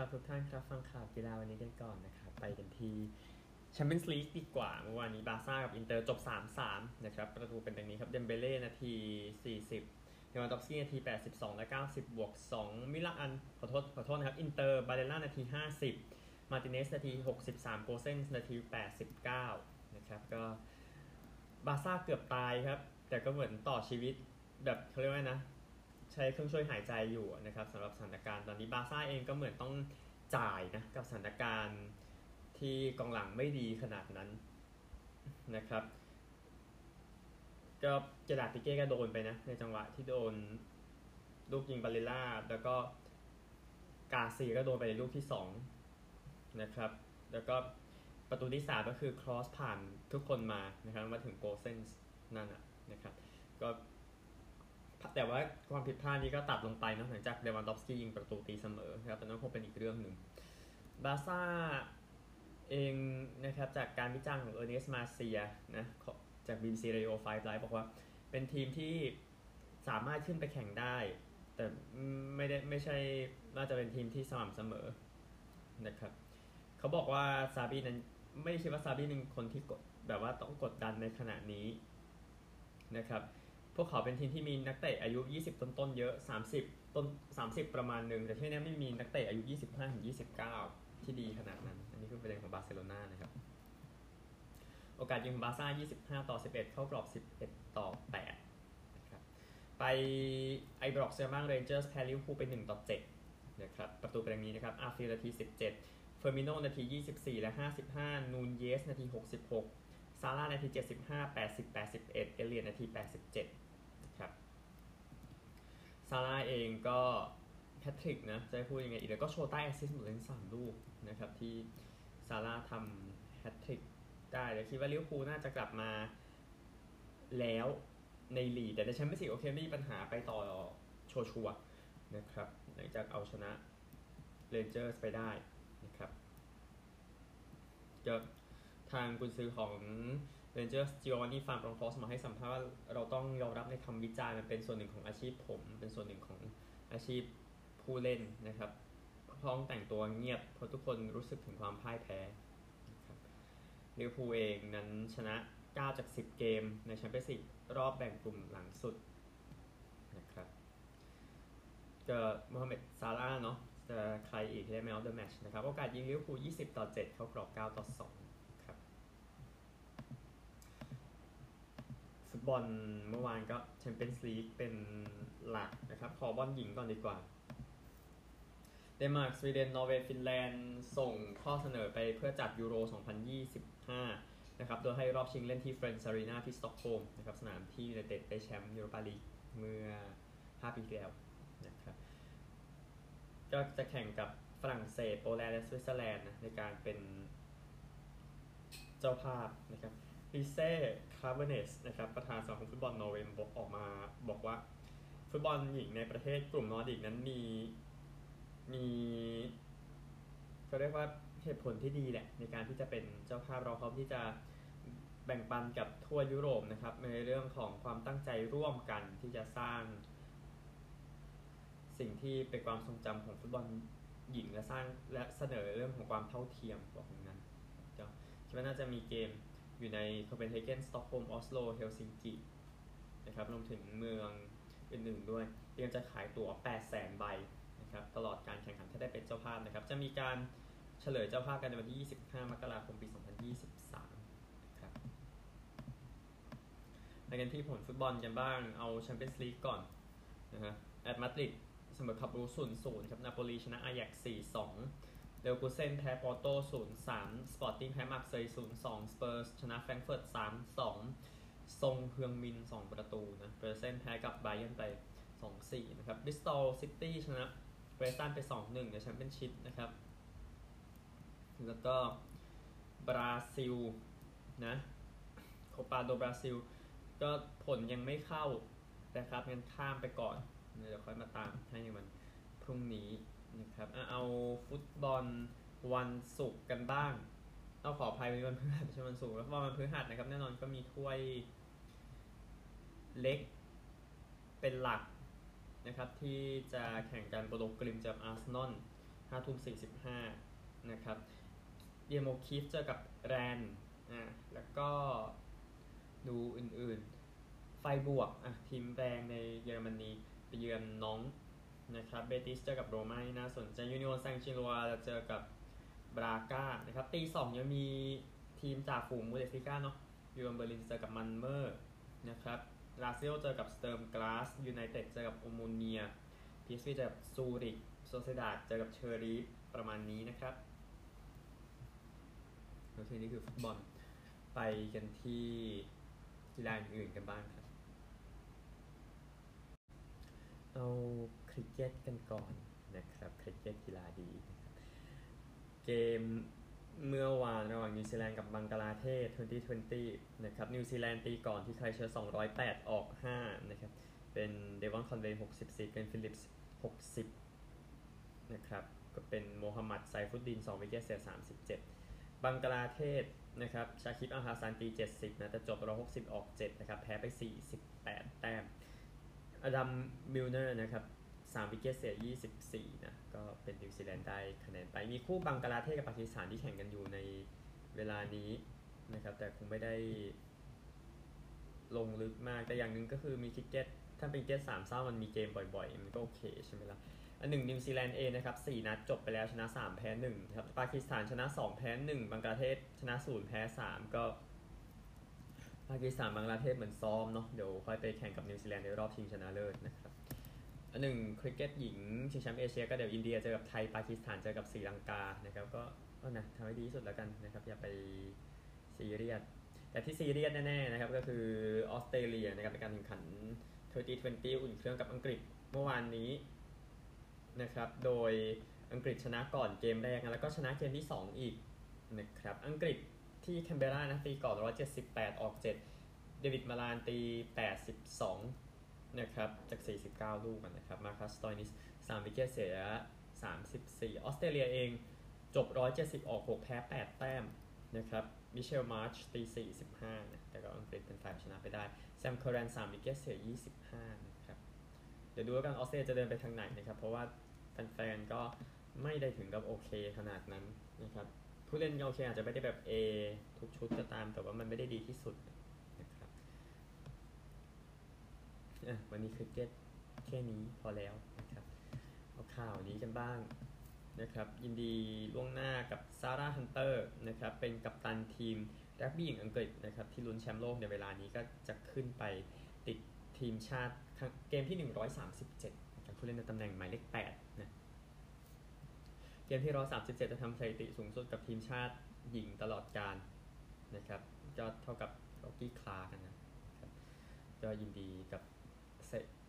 ครับทุกท่านครับฟังข่าวกีฬาวันนี้กันก่อนนะครับไปกันที่แชมเปี้ยนส์ลีกดีกว่าเมื่อวานนี้บาร์ซ่ากับอินเตอร์จบ 3-3 นะครับประตูเป็นดังนี้ครับเดมเบเล่นาที 40เลวานดอฟสกี้นาที 82 และ 90 บวก 2 มิลานขอโทษขอโทษนะครับอินเตอร์บาเรลล่านาที 50 มาร์ติเนซนาที 63 โกเซนนาที 89 นะครับก็บาร์ซ่าเกือบตายครับ แต่ก็เหมือนต่อชีวิตแบบเขาเรียกว่านะ ใช้เครื่องช่วยหายใจอยู่นะครับสำหรับสถานการณ์ตอนนี้บาซ่าเองก็เหมือนต้องจ่ายนะกับสถานการณ์ที่กองหลังไม่ดีขนาดนั้นนะครับก็เจดาปิเก้ก็โดนไปนะ ในจังหวะที่โดนลูกยิงบาเลล่า แล้วก็กาซีก็โดนไปในลูกที่2นะครับ แล้วก็ประตูที่สามก็คือครอสผ่านทุกคนมานะครับมาถึงโกเซนส์นั่นนะครับ ก็ แต่ว่าความผิดพลาดนี้ก็ตัดลงไปนะหลังจากเลวานดอฟสกี้ยิงประตูตีเสมอครับแต่นั้นคงเป็นอีกเรื่องหนึ่งบาร์ซ่าเองนะครับจากการวิจารณ์ของเออร์เนสมาเซียนะจาก BBC Radio 5 Live บอกว่า เป็นทีมที่สามารถขึ้นไปแข่งได้ แต่ไม่ได้ไม่ใช่น่าจะเป็นทีมที่สม่ำเสมอนะครับเขาบอกว่าชาบีนั้นไม่คิดว่าชาบีเป็นคนที่กดแบบว่าต้องกดดันในขณะนี้นะครับ พวกเขาเป็นทีมที่มีนักเตะอายุ 20 ต้นๆเยอะ 30 ต้น 30 ประมาณหนึ่งแต่ที่นี้ไม่มีนักเตะอายุ 25ถึง29 ที่ดีขนาดนั้น อันนี้คือประเด็นของบาร์เซโลนานะครับ โอกาสยิงของบาร์ซ่า 25 ต่อ 11 เข้ากรอบ 11 ต่อ 8 นะครับ ไปไอบร็อกซ์เซอร์มังเรนเจอร์สแพ้ลิเวอร์พูลไป 1 ต่อ 7 นะครับ ประตูเป็นอย่างนี้นะครับ อาร์ฟิลด์นาที 17 เฟอร์มิโน่นาที 24 และ 55 นูนเญซนาที 66 ซาร่านาที 75 80 81 เอลเลียตนาที 87 ซาล่าห์เองก็แฮตทริกนะจะพูดยังไงอีกแล้วก็โชต้า assist หมดเลยสามลูกนะครับที่ซาล่าห์ทำแฮตทริกได้แต่คิดว่าลิเวอร์พูลน่าจะกลับมาแล้วในลีกแต่ในแชมเปี้ยนส์ลีกโอเคไม่มีปัญหาไปต่อโชชัวนะครับหลังจากเอาชนะเรนเจอร์สไปได้นะครับก็ทางกุนซือของ เรนเจอร์สจิโอวานนี่ฟานบรองก์ฮอร์สต์มาให้สัมภาษณ์ว่าเราต้องยอมรับในคำวิจารณ์มันเป็นส่วนหนึ่งของอาชีพผม เป็นส่วนหนึ่งของอาชีพผู้เล่นนะครับห้องแต่งตัวเงียบเพราะทุกคนรู้สึกถึงความพ่ายแพ้ครับลิเวอร์พูลเองนั้นชนะ 9 จาก 10 เกมในแชมเปี้ยนส์ลีกรอบแบ่งกลุ่มหลังสุดนะครับเจอโมฮัมเหม็ดซาล่าห์เนาะจะใครอีกที่ได้ man of the match ชนะครับ โอกาสยิงลิเวอร์พูล20 ต่อ 7 เข้ากรอบ 9 ต่อ 2ฟุต บอลเมื่อวานก็แชมเปี้ยนส์ลีกเป็นหลักนะครับ ขอบอลหญิงก่อนดีกว่า เดนมาร์กสวีเดน นอร์เวย์ ฟินแลนด์ ส่งข้อเสนอไปเพื่อจัดยูโร 2025 นะครับ โดยให้รอบชิงเล่นที่เฟรนด์สอารีนาที่สต็อกโฮล์มนะครับ สนามที่ยูไนเต็ดได้แชมป์ยูโรปาลีกเมื่อ 5 ปีที่แล้วนะครับ ก็จะแข่งกับฝรั่งเศส โปแลนด์ และสวิตเซอร์แลนด์ในการเป็นเจ้าภาพนะครับ ลิเซ่คลาเวเนสนะครับประธานสมาคมฟุตบอลนอร์เวย์บอกออกมาบอกว่า ฟุตบอลหญิงในประเทศกลุ่มนอร์ดิกนั้นมีมีเขาเรียกว่าเหตุผลที่ดีแหละ ในการที่จะเป็นเจ้าภาพเราพร้อมที่จะแบ่งปันกับทั่วยุโรปนะครับ ในเรื่องของความตั้งใจร่วมกันที่จะสร้าง สิ่งที่เป็นความทรงจำของฟุตบอลหญิงและสร้างและเสนอเรื่องของความเท่าเทียมบอกงนั้นคิดว่าน่าจะมีเกม อยู่ในโคเปนเฮเกนสต็อกโฮล์มออสโลเฮลซิงกินะครับรวมถึงเมืองอื่นๆด้วยเตรียมจะขายตั๋ว 800,000 ใบนะครับตลอดการแข่งขันถ้าได้เป็นเจ้าภาพนะครับ จะมีการเฉลยเจ้าภาพกันในวันที่ 25 มกราคม ปี 2023ครับไปกันที่ผลฟุตบอลกันบ้าง เอาแชมเปี้ยนส์ลีกก่อนนะฮะแอตมาดริดเสมอคลับบรูชศูนย์ศูนย์ครับ นาโปลีชนะอายักซ์สี่สอง เดลกูเซนแพ้ปอร์โต้ศูนย์สามสปอร์ติ้งแพ้มาร์เซย์ศูนย์สองสเปอร์สชนะแฟรงเฟิร์ตสามสองซนเฮืองมินสองประตูนะพัลเซนแพ้กับบาเยิร์นไปสองสี่นะครับบริสตอลซิตี้ชนะเปรสตันไปสองหนึ่งในแชมเปี้ยนชิพนะครับแล้วก็บราซิลนะโคปาโดบราซิล ก็ผลยังไม่เข้านะครับงั้นข้ามไปก่อน เดี๋ยวค่อยมาตามให้ในวันพรุ่งนี้ นะครับเอาฟุตบอลวันศุกร์กันบ้าง เอาขออภัยวันพฤหัสใช่วันศุกร์แล้ววันพฤหัสนะครับ แน่นอนก็มีถ้วยเล็กเป็นหลักนะครับที่จะแข่งกันโบโลกริมจากอาร์เซนอล5ทุ่ม45นะครับเยโมคีฟเจอกับแรนอ่าแล้วก็ดูอื่นๆ ไฟบวกอะทีมแรงในเยอรมนีไปเยือนน้อง นะครับเบติสเจอกับโรม่าน่าสนใจยูนิโอซังชิโรวจะเจอกับบราก้านะครับตีสองยังมีทีมจากฝูงมูเดฟิก้าเนาะยูนเบอร์ลินเจอกับมันเมอร์นะครับลาเซิโอเจอกับสเติร์มกลาสยูไนเต็ดเจอกับโอโมเนียพีซวีเจอกับซูริกโซเซดาดเจอกับเชอรีฟประมาณนี้นะครับแล้วทีนี้คือฟุตบอลไปกันที่กีฬาอื่นกันบ้างครับ เอา คริกเก็ตกันก่อนนะครับคริกเก็ตกีฬาดีนะครับเกมเมื่อวานระหว่างนิวซีแลนด์กับบังกลาเทศ 2020 นะครับนิวซีแลนด์ตีก่อนที่ไครสต์เชิร์ช208 ออก 5 นะครับ เป็นเดวอนคอนเวย์64 เป็นฟิลิปส์ 60 นะครับ ก็เป็นโมฮัมหมัดไซฟุดดิน 2 wicket เสีย 37 บังกลาเทศนะครับชาคิปอัลฮาซานตี 70 นะแต่จบ 160 ออก 7 นะครับ แพ้ไป 48 แต้มอดัมมิลเนอร์นะครับ 3 wicket เสีย 24 นะ ก็เป็นนิวซีแลนด์ได้คะแนนไป มีคู่บังกลาเทศกับปากีสถานที่แข่งกันอยู่ในเวลานี้นะครับ แต่คงไม่ได้ลงลึกมาก แต่อย่างหนึ่งก็คือมีคริกเก็ต ถ้าเป็นคริกเก็ตสามเส้ามันมีเกมบ่อยๆ มันก็โอเคใช่ไหมล่ะ อันหนึ่งนิวซีแลนด์เองนะครับ4นัดจบไปแล้วชนะ 3 แพ้1ครับ ปากีสถานชนะ 2 แพ้ 1 บังกลาเทศชนะ 0 แพ้ 3 ก็ปากีสถานบังกลาเทศเหมือนซ้อมเนาะ เดี๋ยวค่อยไปแข่งกับนิวซีแลนด์ในรอบชิงชนะเลิศนะครับ หนึ่งคริกเก็ตหญิงชิงแชมป์เอเชียก็เดี๋ยวอินเดียเจอกับไทยปากีสถานเจอกับศรีลังกานะครับก็ก็นะทำให้ดีที่สุดแล้วกันนะครับอย่าไปซีเรียสแต่ที่ซีเรียสแน่ๆนะครับก็คือออสเตรเลียนะครับในการแข่งขัน 2020 อุ่นเครื่องกับอังกฤษเมื่อวานนี้นะครับโดยอังกฤษชนะก่อนเกมแรกแล้วก็ชนะเกมที่ 2 อีกนะครับอังกฤษที่แคนเบรานะตีก่อน 178 ออก 7 เดวิดมาลานตี 82 นะครับจาก 49 ลูกนะครับมาคัสสตอยนิส3 wicket เสีย 34 ออสเตรเลียเองจบ 170 ออก 6 แพ้ 8 แต้มนะครับมิเชลมาร์ชตี 45นะแต่ก็อังกฤษเป็นฝ่ายชนะไปได้ แซมเคอร์แรน3 wicket เสีย 25นะครับเดี๋ยวดูว่ากันออสเตรเลียจะเดินไปทางไหนนะครับ เพราะว่าแฟนๆก็ไม่ได้ถึงกับโอเคขนาดนั้นนะครับผู้เล่นก็โอเคอาจจะไม่ได้แบบ A ทุกชุดก็ตาม แต่ว่ามันไม่ได้ดีที่สุดนะครับ อะวันนี้คริกเก็ตแค่นี้พอแล้วนะครับเอาข่าวนี้กันบ้างนะครับยินดีล่วงหน้ากับซาร่าฮันเตอร์นะครับเป็นกัปตันทีมรักบี้หญิงอังกฤษนะครับที่ลุ้นแชมป์โลกในเวลานี้ก็จะขึ้นไปติดทีมชาติเกมที่ 137นะครับผู้เล่นในตำแหน่งหมายเลข8นะเกมที่137จะทำสถิติสูงสุดกับทีมชาติหญิงตลอดการนะครับก็เท่ากับร็อกกี้คลาร์กนะนะครับก็ยินดีกับ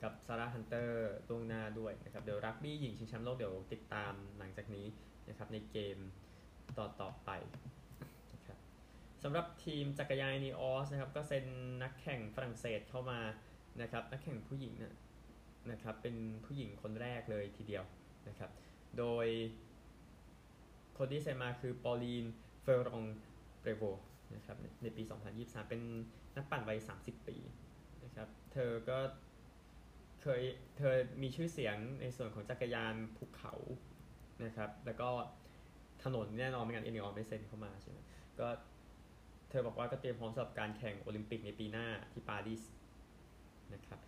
กับซาร่าฮันเตอร์ล่วงหน้าด้วยนะครับ เดี๋ยวรักบี้หญิงชิงแชมป์โลกเดี๋ยวติดตามหลังจากนี้นะครับในเกมต่อต่อไปนะครับสำหรับทีมจักรยานนีออสนะครับก็เซ็นนักแข่งฝรั่งเศสเข้ามานะครับนักแข่งผู้หญิงนะนะครับเป็นผู้หญิงคนแรกเลยทีเดียวนะครับโดยคนที่เซ็นมาคือปอลีนเฟอร์รองเปรโวนะครับในปี 2023 เป็นนักปั่นวัย 30 ปีนะครับเธอก็ เคยเธอมีชื่อเสียงในส่วนของจักรยานภูเขานะครับ แล้วก็ถนนแน่นอนไม่งั้นอีนีออสไม่เซ็นเข้ามาใช่ไหมก็เธอบอกว่าก็เตรียมพร้อมสำหรับการแข่งโอลิมปิกในปีหน้าที่ปารีสนะครับ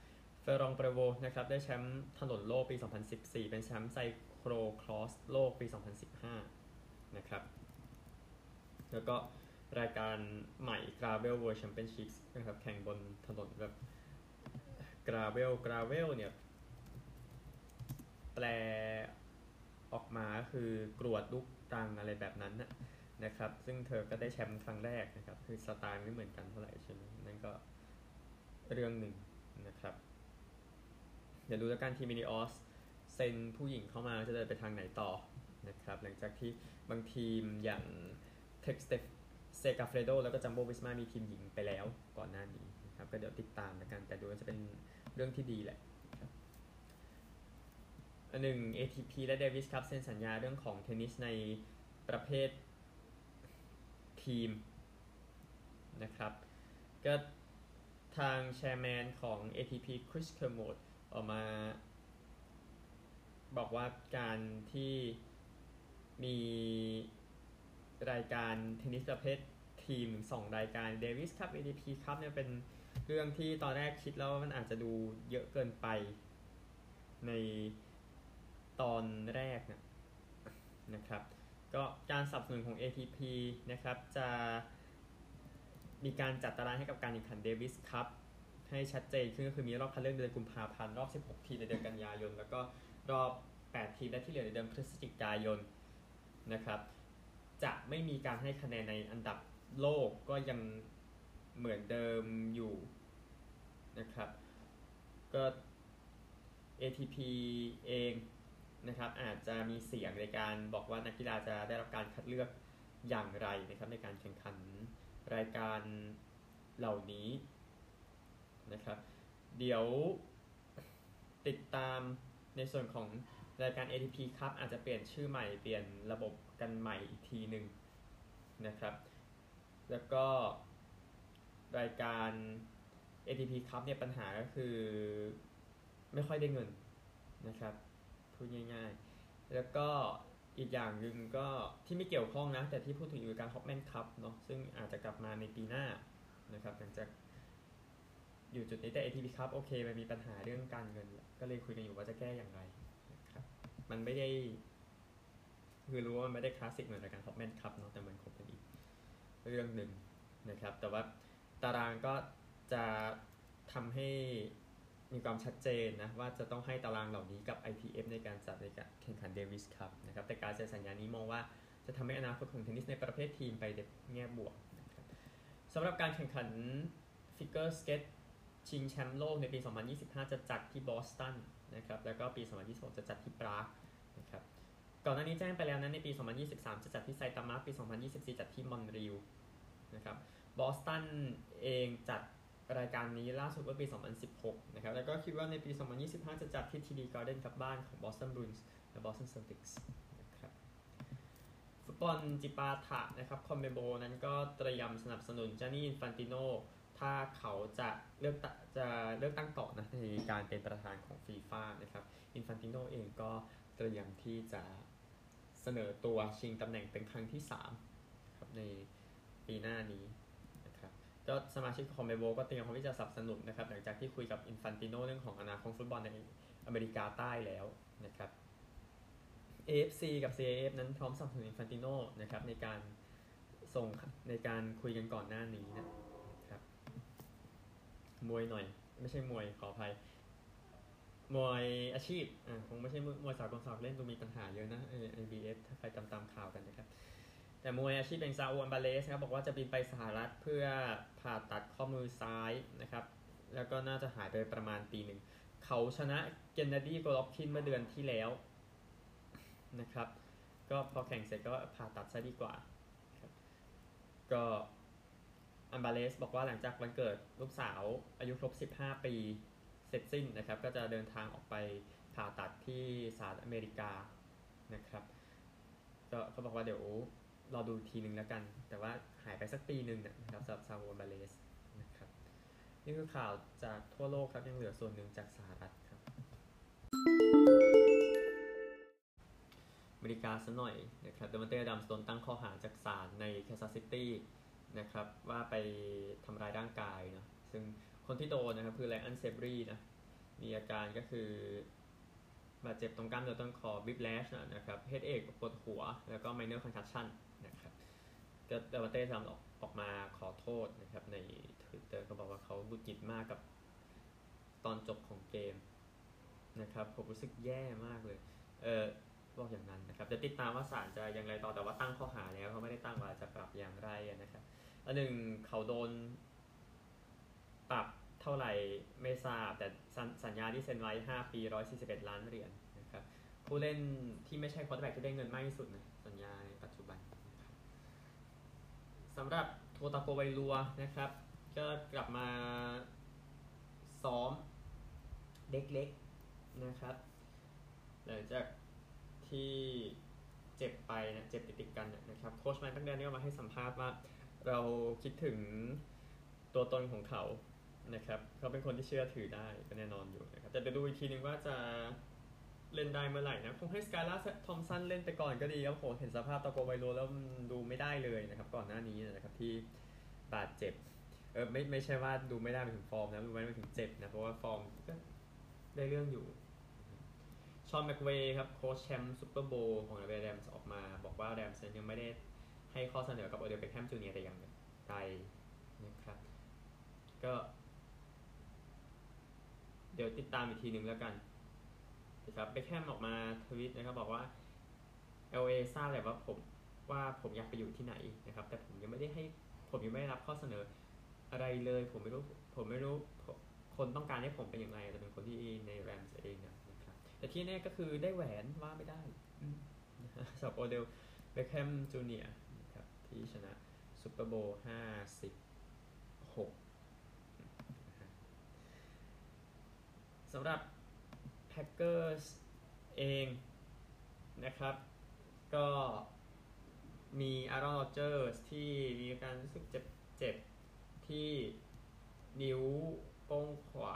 เฟอร์รองเปรโวนะครับได้แชมป์ถนนโลกปี 2014 เป็นแชมป์ไซโครครอสโลกปี 2015 นะครับ แล้วก็รายการใหม่ Gravel World Championships นะครับแข่งบนถนนแบบ gravel gravel เนี่ย แปลออกมาคือกรวดลูกรังอะไรแบบนั้นนะนะครับ ซึ่งเธอก็ได้แชมป์ครั้งแรกนะครับ คือสไตล์ไม่เหมือนกันเท่าไหร่ใช่ไหมนั่นก็เรื่องหนึ่งนะครับ เดี๋ยวดูแล้วกันทีมอีนีออสเซ็นผู้หญิงเข้ามาจะเดินไปทางไหนต่อนะครับ หลังจากที่บางทีมอย่างเท็กซ์เตเซกาเฟรโดแล้วก็จัมโบวิสมามีทีมหญิงไปแล้วก่อนหน้านี้ ก็เดี๋ยวติดตามกันแต่ดูว่าจะเป็นเรื่องที่ดีแหละอันหนึ่ง ATP และเดวิสครับเซ็นสัญญาเรื่องของเทนนิสในประเภททีมนะครับก็ทาง chairman ของ ATP คริสเคอร์โมดออกมาบอกว่าการที่มีรายการเทนนิสประเภททีมสองรายการเดวิสคัพ ATP คัพเนี่ยเป็น เรื่องที่ตอนแรกคิดแล้วว่ามันอาจจะดูเยอะเกินไปในตอนแรกนะนะครับ ก็การสนับสนุนของ ATP นะครับ จะมีการจัดตารางให้กับการแข่งขันเดวิสคัพให้ชัดเจนขึ้นก็คือมีรอบคัดเลือกเดือนกุมภาพันธ์รอบ 16 ทีมในเดือนกันยายน แล้วก็รอบ 8 ทีมและที่เหลือในเดือนพฤศจิกายนนะครับ จะไม่มีการให้คะแนนในอันดับโลกก็ยัง เหมือนเดิมอยู่นะครับ ก็ ATP เองนะครับอาจจะมีเสียงในการบอกว่านักกีฬาจะได้รับการคัดเลือกอย่างไรนะครับในการแข่งขันรายการเหล่านี้นะครับ เดี๋ยวติดตามในส่วนของรายการ ATP ครับอาจจะเปลี่ยนชื่อใหม่เปลี่ยนระบบกันใหม่อีกทีหนึ่งนะครับ แล้วก็ รายการ ATP ครับเนี่ยปัญหาก็คือไม่ค่อยได้เงินนะครับพูดง่ายๆ แล้วก็อีกอย่างหนึ่งก็ที่ไม่เกี่ยวข้องนะ แต่ที่พูดถึงอยู่การฮอปแมนคัพเนาะซึ่งอาจจะกลับมาในปีหน้านะครับหลังจากอยู่จุดนี้แต่ ATP ครับโอเคมันมีปัญหาเรื่องการเงิน ก็เลยคุยกันอยู่ว่าจะแก้อย่างไรนะครับมันไม่ได้ คือรู้ว่ามันไม่ได้คลาสสิกเหมือนรายการ Hopman Cup เนาะแต่มันคงเป็นอีกเรื่องหนึ่งนะครับ แต่ว่า ตารางก็จะทำให้มีความชัดเจนนะว่าจะต้องให้ตารางเหล่านี้กับ ITF ในการจัดในการแข่งขัน Davis Cup นะครับแต่การเซ็นสัญญานี้มองว่าจะทำให้อนาคตของเทนนิสในประเภททีมไปในแง่บวกนะครับสำหรับการแข่งขันฟิกเกอร์สเก็ตชิงแชมป์โลกในปี 2025 จะจัดที่บอสตันนะครับแล้วก็ปี 2026 จะจัดที่ปรากนะครับก่อนหน้านี้แจ้งไปแล้วนะในปี 2023 จะจัดที่ไซตามะปี 2024 จัดที่มอนทรีออลนะครับ บอสตันเองจัดรายการนี้ล่าสุดเมื่อปี 2016 นะครับ แล้วก็คิดว่าในปี 2025 จะจัดที่ TD Garden กับบ้านของ Boston Bruins และ Boston Celtics นะครับฟุตบอลจิปาถะนะครับ CONMEBOL นั้นก็เตรียมสนับสนุนจานี่อินฟันติโน ถ้าเขาจะเลือกจะเลือกตั้งต่อนะในการเป็นประธานของฟีฟ่านะครับอินฟันติโนเองก็เตรียมที่จะเสนอตัวชิงตำแหน่งเป็นครั้งที่3ครับในปีหน้านี้ ก็สมาชิกของเมโบก็เตรียมพร้อมที่จะสนับสนุนนะครับหลังจากที่คุยกับอินฟันติโนเรื่องของอนาคตฟุตบอลในอเมริกาใต้แล้วนะครับ AFC กับ CAF นั้นพร้อมสนับสนุนอินฟันติโนนะครับในการส่งในการคุยกันก่อนหน้านี้นะครับมวยหน่อย ไม่ใช่มวยขออภัยมวยอาชีพอ่าคงไม่ใช่มวยสากลสมัครเล่นดูมีปัญหาเยอะนะ NBF ถ้าใครตามตามข่าวกันนะครับ แต่มวยอาชีพเป็นซาอูลอัลวาเรซครับบอกว่าจะบินไปสหรัฐเพื่อผ่าตัดข้อมือซ้ายนะครับ แล้วก็น่าจะหายไปประมาณปีหนึ่ง เขาชนะเกนนาดีโกลอฟกินเมื่อเดือนที่แล้วนะครับ ก็พอแข่งเสร็จก็ผ่าตัดซะดีกว่า ก็อันบาเลสบอกว่าหลังจากวันเกิดลูกสาวอายุครบ 15 ปีเสร็จสิ้นนะครับ ก็จะเดินทางออกไปผ่าตัดที่สหรัฐอเมริกานะครับก็เขาบอกว่าเดี๋ยว รอดูทีหนึ่งแล้วกัน แต่ว่าหายไปสักปีหนึ่งนะครับสำหรับซาโวบาเลสนะครับนี่คือข่าวจากทั่วโลกครับ ยังเหลือส่วนหนึ่งจากสหรัฐครับอเมริกาซะหน่อยนะครับ Davante Adams โดนตั้งข้อหาจากศาลในแคสซัสซิตี้นะครับว่าไปทำร้ายร่างกายเนาะซึ่งคนที่โดนนะครับคือไรอันเซบลีย์นะมีอาการก็คือบาดเจ็บตรงกล้ามเนื้อต้นคอ whiplash นะครับ headache ปวดหัว แล้วก็ minor concussion ก็ดาวานเต้ทำออกออกมาขอโทษนะครับ ใน Twitter ก็บอกว่าเขาบุจิตมากกับตอนจบของเกมนะครับ ผมรู้สึกแย่มากเลย เออบอกอย่างนั้นนะครับจะติดตามว่าศาลจะอย่างไรต่อแต่ว่าตั้งข้อหาแล้วเขาไม่ได้ตั้งว่าจะปรับอย่างไรนะครับอันหนึ่งเขาโดนปรับเท่าไหร่ไม่ทราบ แต่สัญญาที่เซ็นไว้ 5 ปี 141 ล้านเหรียญนนะครับผู้เล่นที่ไม่ใช่คอร์ดแบ็กที่ได้เงินมากที่สุดนะสัญญาในปัจจุบันนะครับ สำหรับโทตาโกไวรัวนะครับ ก็กลับมาซ้อมเด็กๆนะครับ หลังจากที่เจ็บไปนะเจ็บติดๆกันนะครับโค้ชแมนตั้งแต่นี้ก็มาให้สัมภาษณ์ว่า เราคิดถึงตัวตนของเขานะครับ เขาเป็นคนที่เชื่อถือได้ก็แน่นอนอยู่นะครับแต่เดี๋ยวดูอีกทีนึงว่าจะ เล่นได้เมื่อไหร่นะคงให้สกายล่าทอมสันเล่นไปก่อนก็ดีครับโหเห็นสภาพตะโกไวโรแล้วดูไม่ได้เลยนะครับ ก่อนหน้านี้นะครับที่บาดเจ็บเออไม่ไม่ใช่ว่าดูไม่ได้ไปถึงฟอร์มนะดูไม่ไปถึงเจ็บนะ เพราะว่าฟอร์มก็ได้เรื่องอยู่ ชอนแม็กเวย์ครับ โค้ชแชมป์ Super Bowl ของ Rams ออกมา บอกว่า Rams ยังไม่ได้ให้ข้อเสนอกับโอเดลเบคแฮมจูเนียร์แต่อย่างใดนะครับ ก็ เดี๋ยวติดตามอีกทีหนึ่งแล้วกัน นะครับเบคแฮมออกมาทวิตนะครับบอกว่า LA ทราบแหละว่าผมว่าผมอยากไปอยู่ที่ไหนนะครับ แต่ผมยังไม่ได้ให้ผมยังไม่ได้รับข้อเสนออะไรเลย ผมไม่รู้ผมไม่รู้คนต้องการให้ผมเป็นอย่างไรจะเป็นคนที่ในแรมเองนะครับแต่ที่แน่ก็คือได้แหวนว่าไม่ได้สำหรับโอเดลเบคแฮมจูเนียนะครับที่ชนะซูเปอร์โบว์ห้าสิบหกสำหรับ Packers เองนะครับ ก็มีอารอนโรเจอร์สที่มีการรู้สึกเจ็บเจ็บที่นิ้วโป้งขวา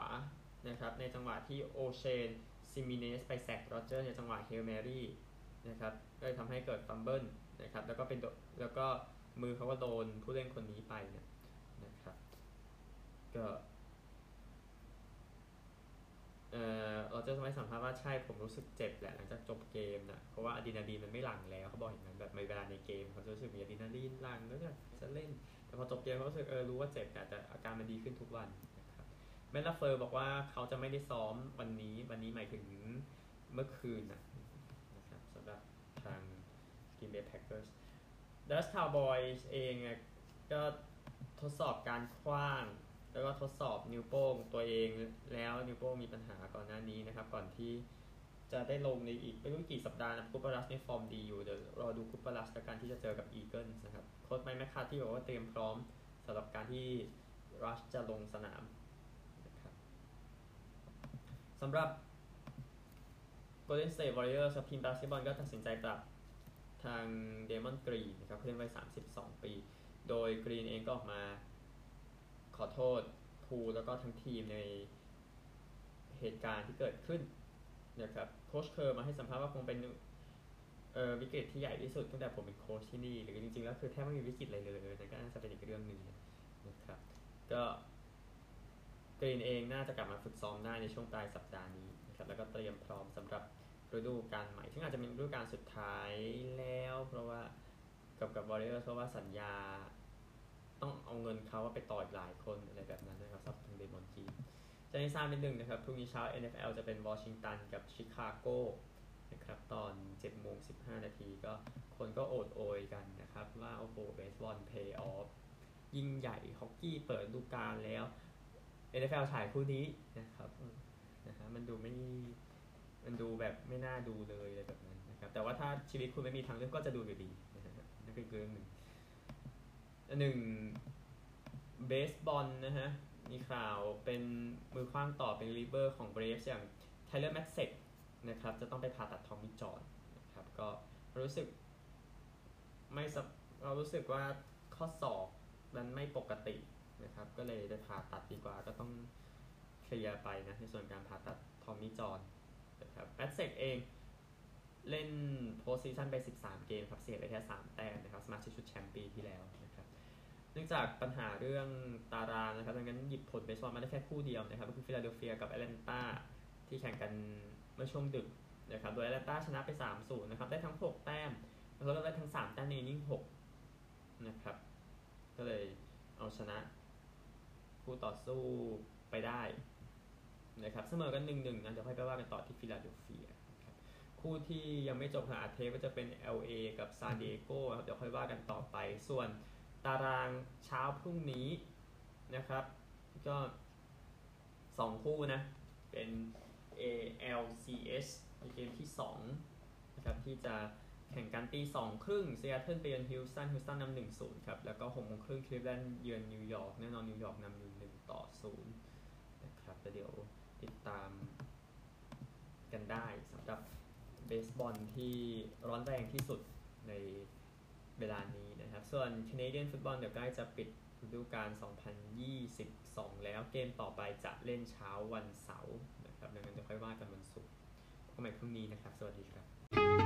นะครับ ในจังหวะที่โอเชนซิมิเนสไป sack โรเจอร์ในจังหวะ Hail Mary นะครับก็เลยทำให้เกิด fumble นะครับ แล้วก็เป็นแล้วก็มือเขาก็โดนผู้เล่นคนนี้ไปนะครับก็ เออเราจะไม่สัมภาษณ์ว่าใช่ผมรู้สึกเจ็บแหละหลังจากจบเกมนะเพราะว่าอะดรีนาลีนมันไม่หลั่งแล้วเขาบอกอย่างนั้นแบบในเวลาในเกมเขาจะรู้สึกมีอะดรีนาลีนหลั่งแล้วจะจะเล่น แต่พอจบเกมเขารู้สึกเออรู้ว่าเจ็บแต่แต่อาการมันดีขึ้นทุกวันนะครับแมนลาเฟอร์บอกว่าเขาจะไม่ได้ซ้อมวันนี้วันนี้หมายถึงเมื่อคืนนะนะครับสำหรับทางกินเบย์แพ็คเกอร์สดัสคาวบอยส์เองก็ทดสอบการคว้าง แล้วก็ทดสอบนิ้วโป้งตัวเองแล้วนิ้วโป้งมีปัญหาก่อนหน้านี้นะครับ ก่อนที่จะได้ลงในอีกไม่รู้กี่สัปดาห์นะคูปารัสในฟอร์มดีอยู่เดี๋ยวรอดูคูปารัสกับการที่จะเจอกับอีเกิลนะครับโค้ชไมค์แมคคาที่บอกว่าเตรียมพร้อมสำหรับการที่รัชจะลงสนามนะครับสำหรับ Golden State Warriors ทีมบาสเกตบอลก็ตัดสินใจปรับทางเดรมอนด์กรีนนะครับเล่นไว้32 ปี โดยกรีนเองก็ออกมา ขอโทษพูลแล้วก็ทั้งทีมในเหตุการณ์ที่เกิดขึ้นนะครับโค้ชเคอร์มาให้สัมภาษณ์ว่าคงเป็นวิกฤตที่ใหญ่ที่สุดตั้งแต่ผมเป็นโค้ชที่นี่หรือจริงๆแล้วคือแทบไม่มีวิกฤตอะไรเลยนั่นก็น่าจะเป็นอีกเรื่องหนึ่งนะครับก็กรีนเองน่าจะกลับมาฝึกซ้อมได้ในช่วงปลายสัปดาห์นี้นะครับแล้วก็เตรียมพร้อมสำหรับฤดูกาลใหม่ ซึ่งอาจจะเป็นฤดูกาลสุดท้ายแล้ว เพราะว่ากับกับ Warriors เพราะว่าสัญญา ต้องเอาเงินเขาว่าไปต่ออีกหลายคนอะไรแบบนั้นนะครับสำหรับทางเดรมอนด์กรีนจะให้ทราบนิดนึงนะครับพรุ่งนี้เช้า NFL จะเป็นวอชิงตันกับชิคาโกนะครับตอน7โมง15 นาทีก็คนก็โอดโอยกันนะครับว่าโอ้โหเบสบอลเพย์ออฟยิ่งใหญ่ฮอกกี้เปิดฤดูกาลแล้ว NFL ฉายคู่นี้นะครับนะฮะมันดูไม่มันดูแบบไม่น่าดูเลยอะไรแบบนั้นนะครับแต่ว่าถ้าชีวิตคุณไม่มีทางเลือกก็จะดูอยู่ดีนะฮะนั่นคือเรื่องหนึ่ง หนึ่งเบสบอลนะฮะ มีข่าวเป็นมือขว้างต่อเป็น reliever ของ Braves อย่างไทเลอร์แมตเซกนะครับ จะต้องไปผ่าตัด Tommy John นะครับ ก็รู้สึกไม่เรารู้สึกว่าข้อศอกมันไม่ปกตินะครับ ก็เลยจะผ่าตัดดีกว่าก็ต้องเคลียร์ไปนะในส่วนการผ่าตัด Tommy John นะครับแมตเซกเองเล่น postseason ไป 13 เกมครับ เสียไปแค่ 3 แต้มนะครับ สมาชิกชุดแชมป์ปีที่แล้ว เนื่องจากปัญหาเรื่องตารางนะครับดังนั้นหยิบผลเบสบอลมาได้แค่คู่เดียวนะครับก็คือฟิลาเดลเฟียกับแอตแลนตาที่แข่งกันเมื่อช่วงดึกนะครับโดยแอตแลนตาชนะไป 3-0 นะครับได้ทั้ง 6 แต้ม แล้วก็ได้ทั้ง 3 แต้มใน inning 6นะครับก็เลยเอาชนะคู่ต่อสู้ไปได้นะครับเสมอกัน 1-1นะเดี๋ยวค่อยไปว่ากันต่อที่ฟิลาเดลเฟียคู่ที่ยังไม่จบขณะอัดเทป็จะเป็น LA กับซานดิเอโกครับเดี๋ยวค่อยว่ากันต่อไปส่วน ตารางเช้าพรุ่งนี้นะครับ ก็สองคู่นะ เป็น ALCS ในเกมที่2นะครับที่จะแข่งกันตีสองครึ่งซีแอตเทิลไปเยือนฮิวสตันฮิวสตันนำหนึ่งศูนย์ครับ แล้วก็หกโมงครึ่งคลิฟแลนด์เยือนนิวยอร์กแน่นอนนิวยอร์กนำอยู่หนึ่งต่อศูนย์นะครับแล้วเดี๋ยวติดตามกันได้สำหรับเบสบอลที่ร้อนแรงที่สุดใน เวลานี้นะครับ ส่วน Canadian Football เดี๋ยวใกล้จะปิดฤดูกาล 2022 แล้วเกมต่อไปจะเล่นเช้าวันเสาร์นะครับ ดังนั้นจะค่อยว่ากันวันศุกร์พบกันใหม่พรุ่งนี้นะครับ สวัสดีครับ